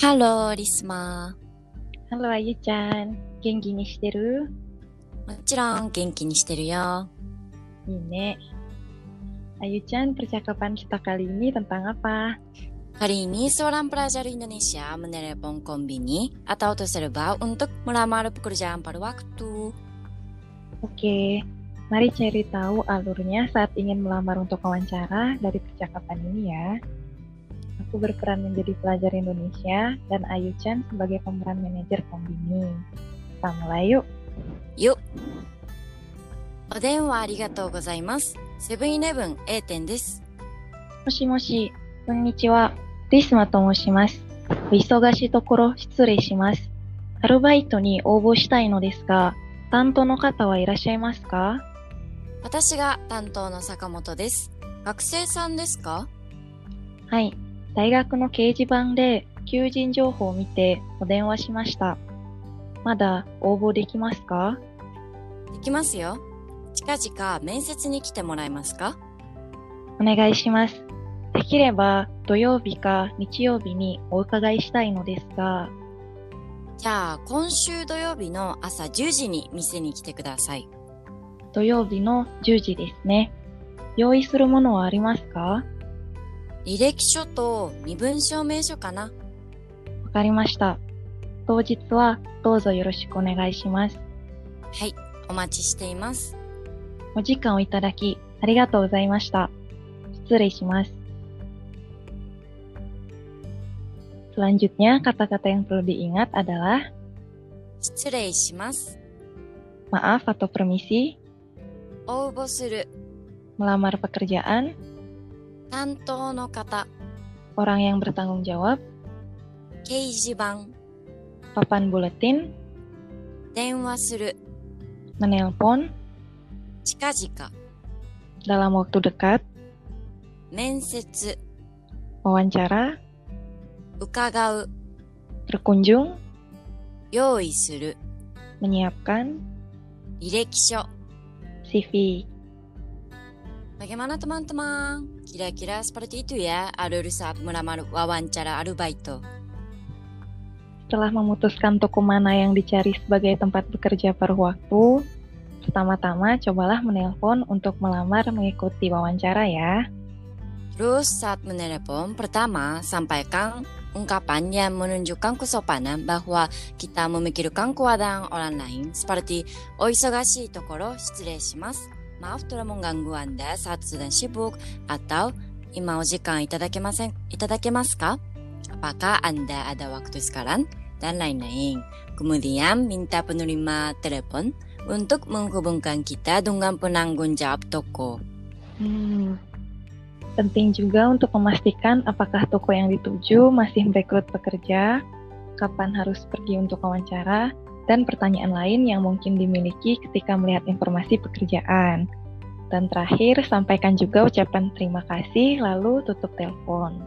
ハロー、リスマー。ハロー、あゆちゃん。元気にしてるもちろん元気にしてるよ。いいね。Ayu Chan, percakapan kita kali ini tentang apa? Kali ini seorang pelajar Indonesia menelepon kombini atau terserba untuk melamar pekerjaan pada waktu. Oke, mari cari tahu alurnya saat ingin melamar untuk wawancara dari percakapan ini ya. Aku berperan menjadi pelajar Indonesia dan Ayu Chan sebagai pemeran manajer kombini. Kita mulai yuk. Yuk. お電話ありがとうございます。セブンイレブン A 店です。もしもし、こんにちは。リスマと申します。お忙しいところ失礼します。アルバイトに応募したいのですが、担当の方はいらっしゃいますか私が担当の坂本です。学生さんですかはい。大学の掲示板で求人情報を見てお電話しました。まだ応募できますか？できますよ。近々面接に来てもらえますか？お願いします。できれば土曜日か日曜日にお伺いしたいのですが。じゃあ今週土曜日の朝10時に店に来てください。土曜日の10時ですね。用意するものはありますか？履歴書と身分証明書かな。わかりました。当日はどうぞよろしくお願いします。はい、お待ちしています。お時間をいただき、ありがとうございました。失礼します。Selanjutnya, kata-kata yang perlu diingat adalah 失礼します。Maaf atau permisi. 応募する Melamar pekerjaan. Tanto no kata. Orang yang bertanggung jawab. Keijibang. Papan buletin. Denwa suru. Menelpon. Chikajika. Dalam waktu dekat. Mensetsu. Wawancara. Ukagau. Berkunjung. Yoi suru. Menyiapkan. Direksyo. CV. Bagaimana teman-teman? Kira-kira seperti itu ya alur saat melamar wawancara alubaito. Setelah memutuskan toko mana yang dicari sebagai tempat bekerja per waktu, Pertama-tama cobalah menelpon untuk melamar mengikuti wawancara ya. Terus saat menelpon, pertama sampaikan ungkapan yang menunjukkan kesopanan bahwa kita memikirkan keadaan orang lain seperti oisogashi tokoro shimasu. Maaf telah mengganggu Anda saat sedang sibuk atau ima ojikan itadakemasen itadakemasu ka? Apakah Anda ada waktu sekarang? Dan lain-lain. Kemudian minta penerima telepon untuk menghubungkan kita dengan penanggung jawab toko. Hmm. Penting juga untuk memastikan apakah toko yang dituju masih merekrut pekerja, kapan harus pergi untuk wawancara, dan pertanyaan lain yang mungkin dimiliki ketika melihat informasi pekerjaan. Dan terakhir, sampaikan juga ucapan terima kasih, lalu tutup telepon.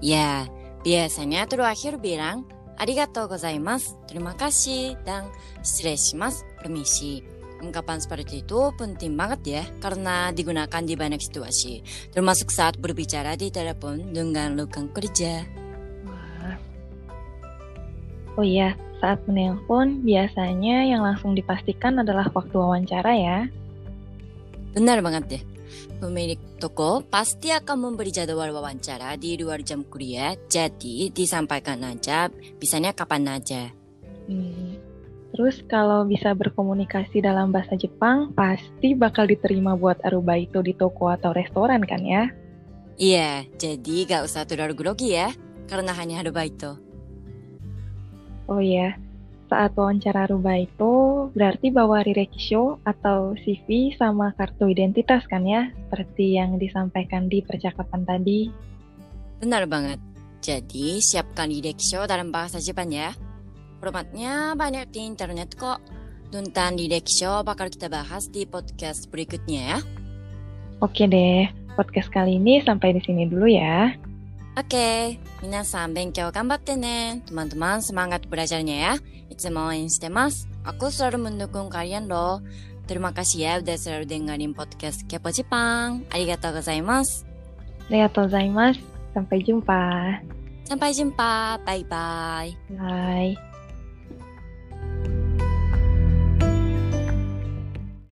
Ya, biasanya terakhir bilang, arigatou gozaimasu, terima kasih, dan shirei shimasu, permisi. Ungkapan seperti itu penting banget ya, karena digunakan di banyak situasi, termasuk saat berbicara di telepon dengan lukang kerja. Oh iya, saat menelpon biasanya yang langsung dipastikan adalah waktu wawancara ya. Benar banget deh. Pemilik toko pasti akan memberi jadwal wawancara di luar jam kuliah, jadi disampaikan aja, bisanya kapan aja. Hmm. Terus kalau bisa berkomunikasi dalam bahasa Jepang, pasti bakal diterima buat arubaito di toko atau restoran kan ya? Iya, jadi gak usah terlalu grogi ya, karena hanya arubaito. Oh iya, saat wawancara arubaito berarti bawa rirekisho atau CV sama kartu identitas kan ya, seperti yang disampaikan di percakapan tadi. Benar banget. Jadi siapkan rirekisho dalam bahasa Jepang ya. Formatnya banyak di internet kok. Tentang di Show bakal kita bahas di podcast berikutnya ya. Oke deh, podcast kali ini sampai di sini dulu ya. Oke, minasan benkyou gambatte ne. Teman-teman semangat belajarnya ya. Itsumo mas. Aku selalu mendukung kalian loh. Terima kasih ya udah selalu dengerin podcast Kepo Jepang. Arigatou gozaimasu. Arigatou gozaimasu. Sampai jumpa. Sampai jumpa. Bye-bye. Bye.